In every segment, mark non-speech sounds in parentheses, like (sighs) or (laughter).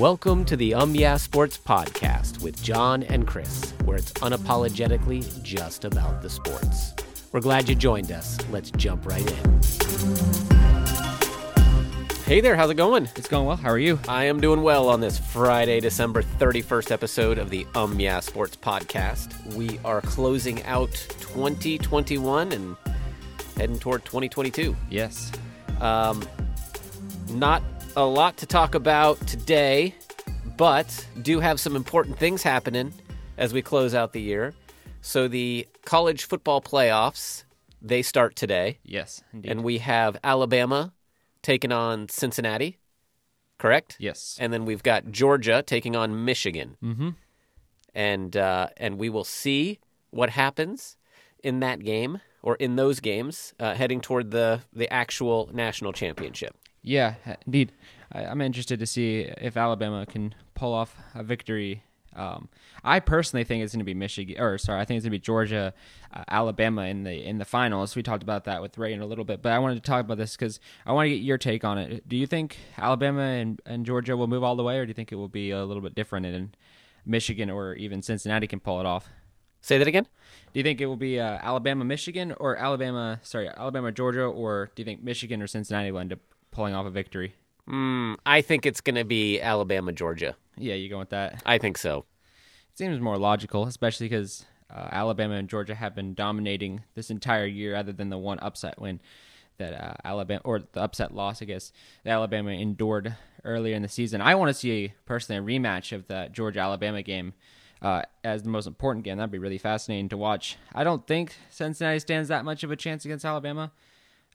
Welcome to the Um Yeah Sports Podcast with John and Chris, where it's unapologetically just about the sports. We're glad you joined us. Let's jump right in. Hey there, how's it going? It's going well. How are you? I am doing well on this Friday, December 31st episode of the Um Yeah Sports Podcast. We are closing out 2021 and heading toward 2022. Yes. Um, not a lot to talk about today, but do have some important things happening as we close out the year. So the college football playoffs they start today, Yes. Indeed. and we have Alabama taking on Cincinnati, correct? yes. And then we've got Georgia taking on Michigan, mm-hmm. and uh, and we will see what happens in that game or in those games, uh, heading toward the the actual national championship. Yeah. Indeed. I, I'm interested to see if Alabama can pull off a victory. Um, I personally think it's going to be Michigan, or sorry, I think it's going to be Georgia, uh, Alabama in the in the finals. We talked about that with Ray in a little bit, but I wanted to talk about this because I want to get your take on it. Do you think Alabama and, and Georgia will move all the way, or do you think it will be a little bit different and Michigan or even Cincinnati can pull it off? Say that again. Do you think it will be uh, Alabama, Michigan, or Alabama? Sorry, Alabama, Georgia, or do you think Michigan or Cincinnati will end up pulling off a victory? Mm, I think it's going to be Alabama, Georgia. Yeah, you go with that. I think so. It seems more logical, especially because uh, Alabama and Georgia have been dominating this entire year, other than the one upset win that uh, Alabama or the upset loss, I guess, that Alabama endured earlier in the season. I want to see personally a rematch of the Georgia Alabama game. Uh, as the most important game, that'd be really fascinating to watch. I don't think Cincinnati stands that much of a chance against Alabama.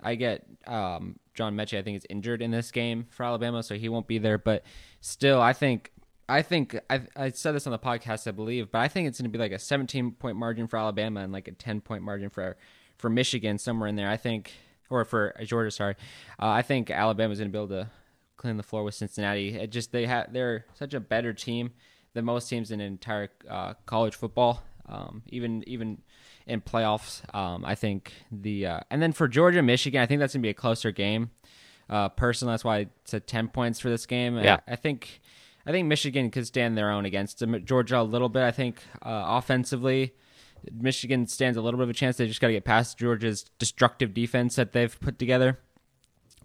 I get um, John Metchie. I think is injured in this game for Alabama, so he won't be there. But still, I think I think I, I said this on the podcast, I believe, but I think it's going to be like a 17 point margin for Alabama and like a 10 point margin for for Michigan somewhere in there. I think, or for Georgia, sorry. Uh, I think Alabama's going to be able to clean the floor with Cincinnati. It just they have they're such a better team than most teams in entire uh, college football. Um, even even in playoffs, um, I think the uh, and then for Georgia, Michigan, I think that's gonna be a closer game. Uh, personally, that's why I said ten points for this game. Yeah. I, I think I think Michigan could stand their own against. Georgia a little bit. I think uh, offensively, Michigan stands a little bit of a chance. They just got to get past Georgia's destructive defense that they've put together.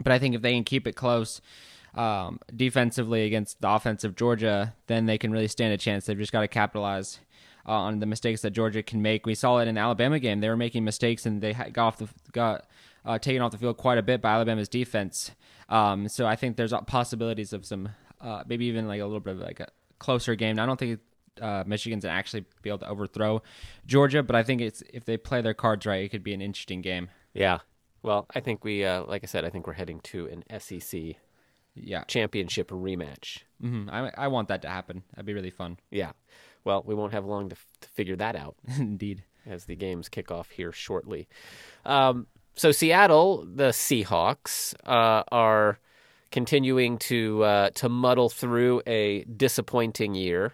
But I think if they can keep it close um, defensively against the offensive Georgia, then they can really stand a chance. They've just got to capitalize uh, on the mistakes that Georgia can make. We saw it in the Alabama game; they were making mistakes and they got off the got uh, taken off the field quite a bit by Alabama's defense. Um, so I think there's possibilities of some uh, maybe even like a little bit of like a closer game. I don't think uh, Michigan's gonna actually be able to overthrow Georgia, but I think it's if they play their cards right, it could be an interesting game. Yeah. Well, I think we, uh, like I said, I think we're heading to an SEC Yeah, championship rematch. hmm I I want that to happen. That'd be really fun. Yeah. Well, we won't have long to, to figure that out (laughs) Indeed. as the games kick off here shortly. Um, so Seattle, the Seahawks, uh, are continuing to uh, to muddle through a disappointing year,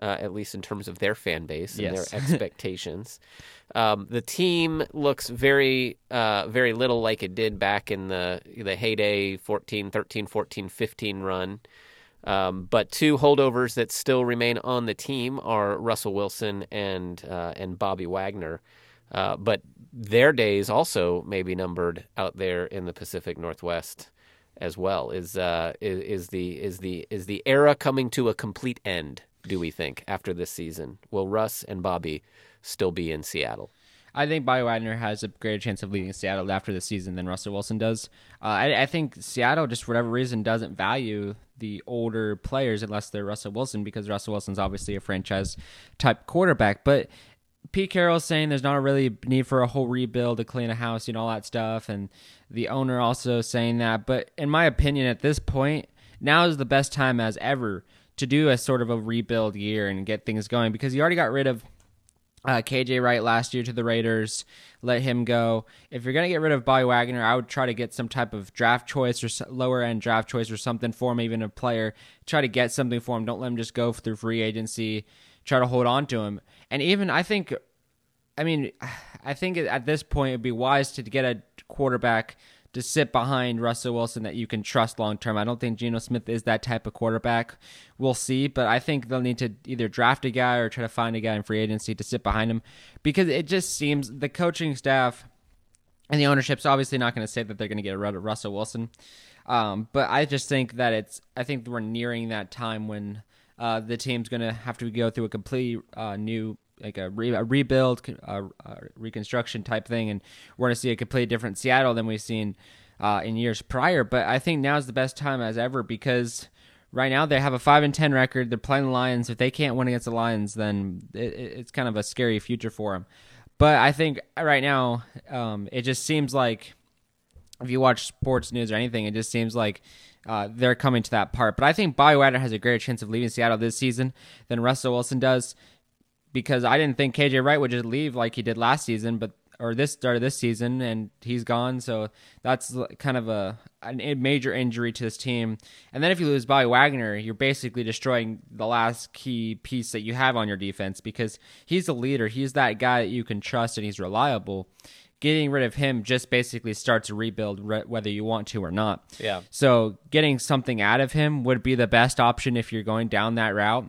uh, at least in terms of their fan base and Yes. their (laughs) expectations. um, the team looks very uh, very little like it did back in the the heyday 14, 13, 14, 15 run. Um, but two holdovers that still remain on the team are Russell Wilson and uh, and Bobby Wagner. Uh, but their days also may be numbered out there in the Pacific Northwest as well. Is uh, is, is the is the is the era coming to a complete end? Do we think after this season will Russ and Bobby still be in Seattle? I think Bobby Wagner has a greater chance of leading Seattle after the season than Russell Wilson does. Uh, I, I think Seattle, just for whatever reason, doesn't value the older players unless they're Russell Wilson because Russell Wilson's obviously a franchise type quarterback. But Pete Carroll's saying there's not a really need for a whole rebuild to clean a house, you know, all that stuff. And the owner also saying that. But in my opinion, at this point, now is the best time as ever to do a sort of a rebuild year and get things going because you already got rid of uh, KJ Wright last year to the Raiders. Let him go. If you're gonna get rid of Bobby Wagner, I would try to get some type of draft choice or lower end draft choice or something for him, even a player. Try to get something for him. Don't let him just go through free agency. Try to hold on to him. And even I think, I mean, (sighs) I think at this point it'd be wise to get a quarterback to sit behind Russell Wilson that you can trust long term. I don't think Geno Smith is that type of quarterback. We'll see, but I think they'll need to either draft a guy or try to find a guy in free agency to sit behind him because it just seems the coaching staff and the ownership's obviously not going to say that they're going to get rid of Russell Wilson. Um, but I just think that it's I think we're nearing that time when uh, the team's going to have to go through a complete uh, new like a, re- a rebuild, uh, reconstruction type thing, and we're going to see a completely different Seattle than we've seen uh, in years prior. But I think now is the best time as ever because right now they have a five and ten record. They're playing the Lions. If they can't win against the Lions, then it, it's kind of a scary future for them. But I think right now um, it just seems like if you watch sports news or anything, it just seems like uh, they're coming to that part. But I think Bobby Wagner has a greater chance of leaving Seattle this season than Russell Wilson does because I didn't think KJ Wright would just leave like he did last season, but or this start of this season, and he's gone. So that's kind of a, a major injury to this team. And then if you lose Bobby Wagner, you're basically destroying the last key piece that you have on your defense because he's a leader. He's that guy that you can trust, and he's reliable. Getting rid of him just basically starts a rebuild, whether you want to or not. Yeah. So getting something out of him would be the best option if you're going down that route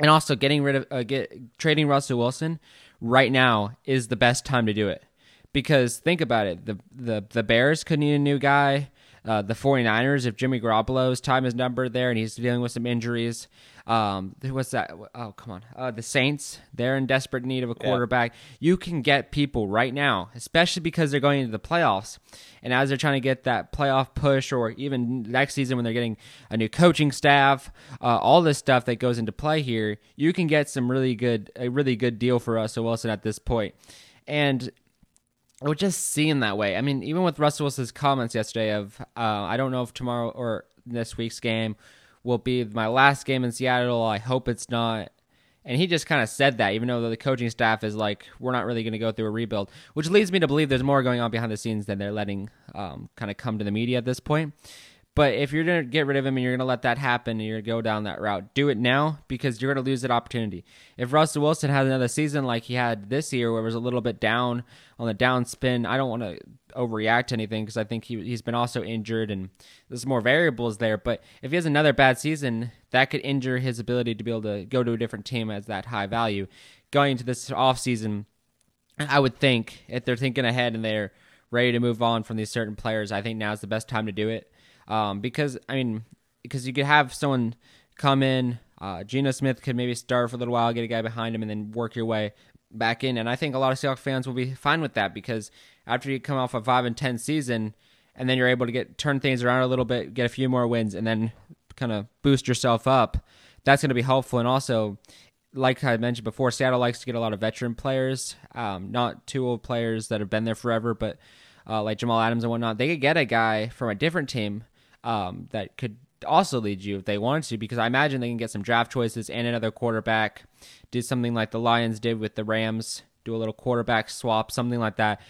and also getting rid of uh, get trading Russell Wilson right now is the best time to do it. Because think about it the the the Bears could need a new guy uh, the 49ers if Jimmy Garoppolo's time is numbered there and he's dealing with some injuries um, what's that? Oh, come on. Uh, the Saints, they're in desperate need of a quarterback. Yeah. You can get people right now, especially because they're going into the playoffs. And as they're trying to get that playoff push, or even next season when they're getting a new coaching staff, uh, all this stuff that goes into play here, you can get some really good, a really good deal for Russell Wilson at this point. And it just seem that way. I mean, even with Russell Wilson's comments yesterday of, uh, I don't know if tomorrow or this week's game will be my last game in Seattle. I hope it's not. And he just kind of said that, even though the coaching staff is like, we're not really going to go through a rebuild, which leads me to believe there's more going on behind the scenes than they're letting um, kind of come to the media at this point. But if you're going to get rid of him and you're going to let that happen and you're going to go down that route, do it now because you're going to lose that opportunity. If Russell Wilson has another season like he had this year where it was a little bit down on the downspin, I don't want to overreact to anything because I think he, he's been also injured and there's more variables there. But if he has another bad season, that could injure his ability to be able to go to a different team as that high value. Going into this offseason, I would think if they're thinking ahead and they're ready to move on from these certain players, I think now is the best time to do it um, because I mean, because you could have someone come in. Uh, Geno Smith could maybe start for a little while, get a guy behind him, and then work your way back in. And I think a lot of Seahawks fans will be fine with that because after you come off a five and ten season, and then you're able to get turn things around a little bit, get a few more wins, and then kind of boost yourself up. That's going to be helpful. And also, like I mentioned before, Seattle likes to get a lot of veteran players, um, not too old players that have been there forever, but uh, like Jamal Adams and whatnot. They could get a guy from a different team um, that could also lead you if they wanted to, because I imagine they can get some draft choices and another quarterback. Do something like the Lions did with the Rams, do a little quarterback swap, something like that.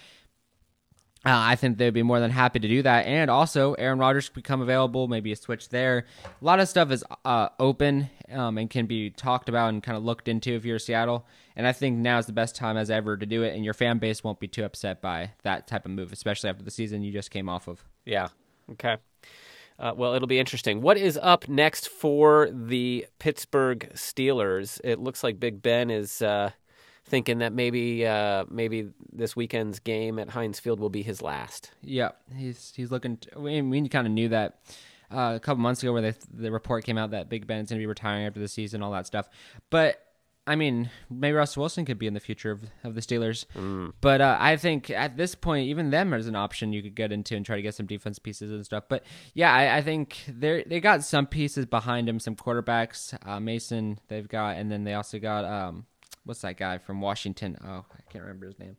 Uh, I think they'd be more than happy to do that. And also, Aaron Rodgers could become available, maybe a switch there. A lot of stuff is uh, open um, and can be talked about and kind of looked into if you're Seattle. And I think now is the best time as ever to do it. And your fan base won't be too upset by that type of move, especially after the season you just came off of. Yeah. Okay. Uh, well, it'll be interesting. What is up next for the Pittsburgh Steelers? It looks like Big Ben is uh, thinking that maybe uh, maybe this weekend's game at Heinz Field will be his last. Yeah, he's he's looking. To, we, we kind of knew that. Uh, a couple months ago, where the report came out that Big Ben's going to be retiring after the season, all that stuff. But I mean, maybe Russell Wilson could be in the future of, of the Steelers. Mm. But uh, I think at this point, even them as an option you could get into and try to get some defense pieces and stuff. But yeah, I, I think they they got some pieces behind him, some quarterbacks. Uh, Mason they've got, and then they also got um, what's that guy from Washington? Oh, I can't remember his name.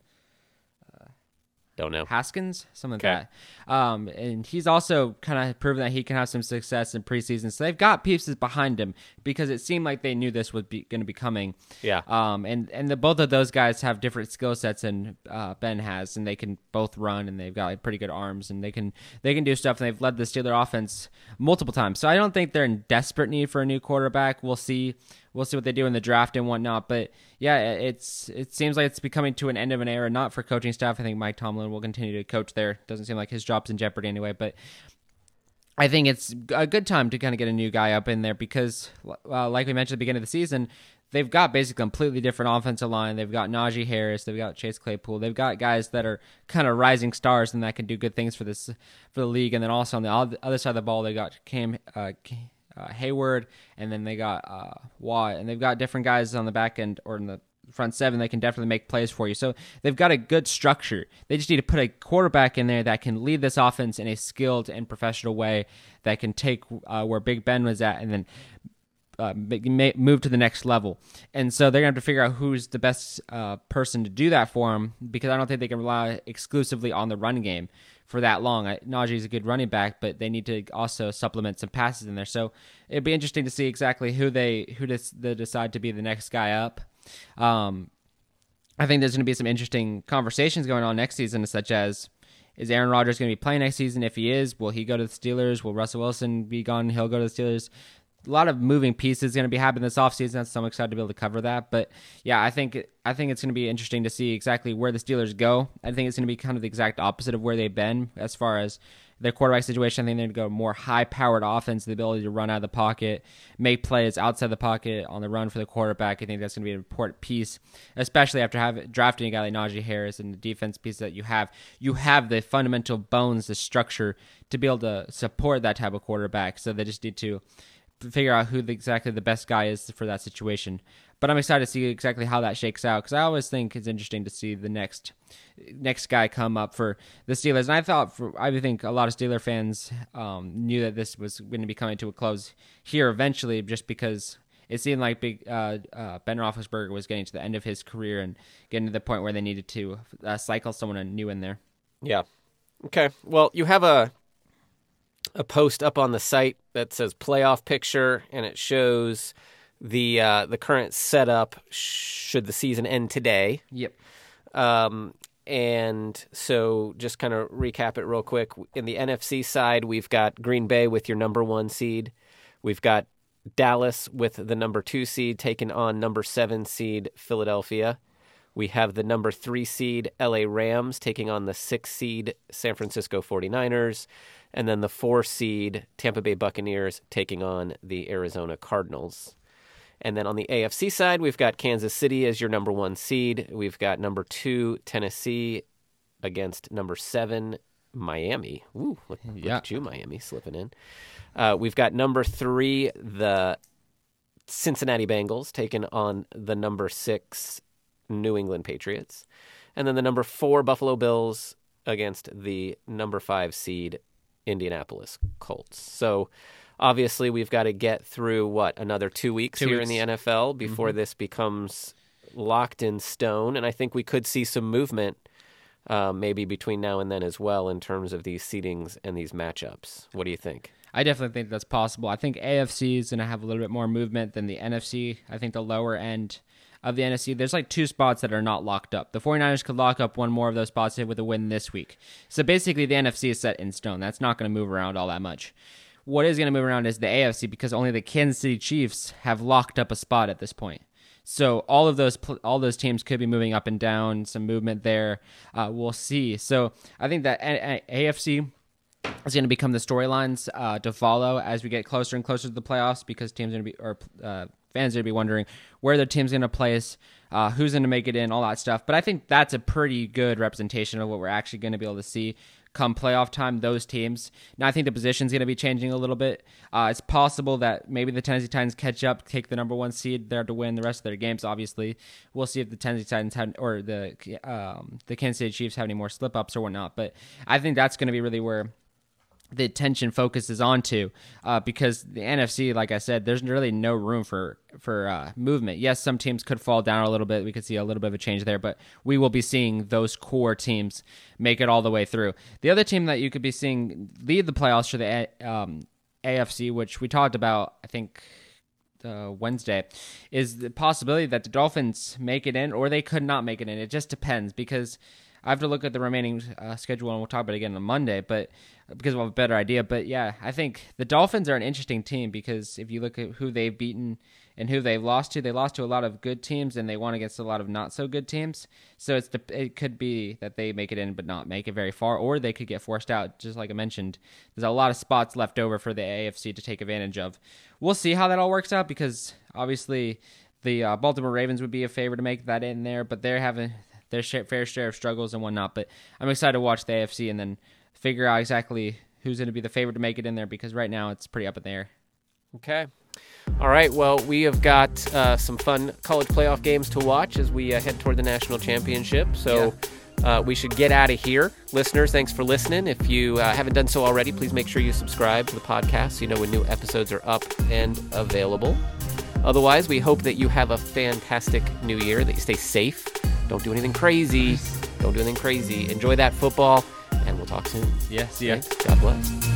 Don't know. Haskins, something okay. like that. Um, and he's also kind of proven that he can have some success in preseason. So they've got pieces behind him because it seemed like they knew this was going to be coming. Yeah. Um, and and the, both of those guys have different skill sets than uh, Ben has, and they can both run, and they've got like, pretty good arms, and they can they can do stuff. And they've led the Steeler offense multiple times. So I don't think they're in desperate need for a new quarterback. We'll see we'll see what they do in the draft and whatnot. But yeah, it's it seems like it's becoming to an end of an era, not for coaching staff. I think Mike Tomlin will continue to coach there. Doesn't seem like his job's in jeopardy anyway. But I think it's a good time to kind of get a new guy up in there because, uh, like we mentioned at the beginning of the season, they've got basically completely different offensive line. They've got Najee Harris, they've got Chase Claypool, they've got guys that are kind of rising stars and that can do good things for this for the league. And then also on the other side of the ball, they got Cam. Uh, uh, Heyward, and then they got uh, Watt, and they've got different guys on the back end or in the front seven that can definitely make plays for you. So they've got a good structure. They just need to put a quarterback in there that can lead this offense in a skilled and professional way that can take uh, where Big Ben was at and then uh, move to the next level. And so they're to have to figure out who's the best uh, person to do that for them because I don't think they can rely exclusively on the run game for that long. Najee is a good running back, but they need to also supplement some passes in there. So it'd be interesting to see exactly who they who they decide to be the next guy up. Um, I think there's going to be some interesting conversations going on next season, such as is Aaron Rodgers going to be playing next season? If he is, will he go to the Steelers? Will Russell Wilson be gone? He'll go to the Steelers a lot of moving pieces going to be happening this offseason, so I'm excited to be able to cover that. But yeah, I think I think it's going to be interesting to see exactly where the Steelers go. I think it's going to be kind of the exact opposite of where they've been as far as their quarterback situation. I think they're going to go more high-powered offense, the ability to run out of the pocket, make plays outside the pocket on the run for the quarterback. I think that's going to be an important piece, especially after having drafting a guy like Najee Harris and the defense piece that you have. You have the fundamental bones, the structure to be able to support that type of quarterback. So they just need to figure out who the, exactly the best guy is for that situation. But I'm excited to see exactly how that shakes out because I always think it's interesting to see the next next guy come up for the Steelers. And I thought, for, I think a lot of Steeler fans um, knew that this was going to be coming to a close here eventually, just because it seemed like big uh, uh, Ben Roethlisberger was getting to the end of his career and getting to the point where they needed to uh, cycle someone new in there. Yeah. Okay. Well, you have a a post up on the site that says playoff picture, and it shows the uh, the current setup should the season end today. Yep. Um, and so, just kind of recap it real quick. In the NFC side, we've got Green Bay with your number one seed. We've got Dallas with the number two seed taking on number seven seed Philadelphia. We have the number three seed LA Rams taking on the six seed San Francisco 49ers and then the four seed Tampa Bay Buccaneers taking on the Arizona Cardinals. And then on the AFC side, we've got Kansas City as your number one seed. We've got number two Tennessee against number seven Miami. Ooh, look, yeah. at you, Miami, slipping in. Uh, we've got number three the Cincinnati Bengals taking on the number six New England Patriots, and then the number four Buffalo Bills against the number five seed Indianapolis Colts. So obviously we've got to get through what another two weeks two here weeks. in the NFL before mm-hmm. this becomes locked in stone, and I think we could see some movement. Uh, maybe between now and then as well in terms of these seedings and these matchups. What do you think? I definitely think that's possible. I think AFC is going to have a little bit more movement than the NFC. I think the lower end of the NFC, there's like two spots that are not locked up. The 49ers could lock up one more of those spots with a win this week. So basically, the NFC is set in stone. That's not going to move around all that much. What is going to move around is the AFC because only the Kansas City Chiefs have locked up a spot at this point. So all of those all those teams could be moving up and down. Some movement there. Uh, we'll see. So I think that AFC is going to become the storylines uh, to follow as we get closer and closer to the playoffs because teams are going to be or uh, fans are going to be wondering where their team's going to place, uh, who's going to make it in, all that stuff. But I think that's a pretty good representation of what we're actually going to be able to see come playoff time, those teams. Now, I think the position's going to be changing a little bit. Uh, it's possible that maybe the Tennessee Titans catch up, take the number one seed there to win the rest of their games. Obviously, we'll see if the Tennessee Titans have or the um, the Kansas City Chiefs have any more slip ups or whatnot. But I think that's going to be really where the attention focuses onto uh, because the NFC, like I said, there's really no room for for uh, movement. Yes, some teams could fall down a little bit. We could see a little bit of a change there, but we will be seeing those core teams make it all the way through. The other team that you could be seeing lead the playoffs for the um, AFC, which we talked about, I think. Uh, Wednesday is the possibility that the Dolphins make it in, or they could not make it in. It just depends because I have to look at the remaining uh, schedule, and we'll talk about it again on Monday. But because we'll have a better idea. But yeah, I think the Dolphins are an interesting team because if you look at who they've beaten and who they've lost to, they lost to a lot of good teams and they won against a lot of not so good teams. So it's the, it could be that they make it in but not make it very far, or they could get forced out. Just like I mentioned, there's a lot of spots left over for the AFC to take advantage of. We'll see how that all works out because obviously the uh, Baltimore Ravens would be a favor to make that in there, but they're having their fair share of struggles and whatnot. But I'm excited to watch the AFC and then figure out exactly who's going to be the favorite to make it in there because right now it's pretty up in the air. Okay. All right. Well, we have got uh, some fun college playoff games to watch as we uh, head toward the national championship. So. Uh, we should get out of here. Listeners, thanks for listening. If you uh, haven't done so already, please make sure you subscribe to the podcast so you know when new episodes are up and available. Otherwise, we hope that you have a fantastic new year, that you stay safe, don't do anything crazy, don't do anything crazy. Enjoy that football, we'll talk soon. Yeah, see ya. Thanks. God bless.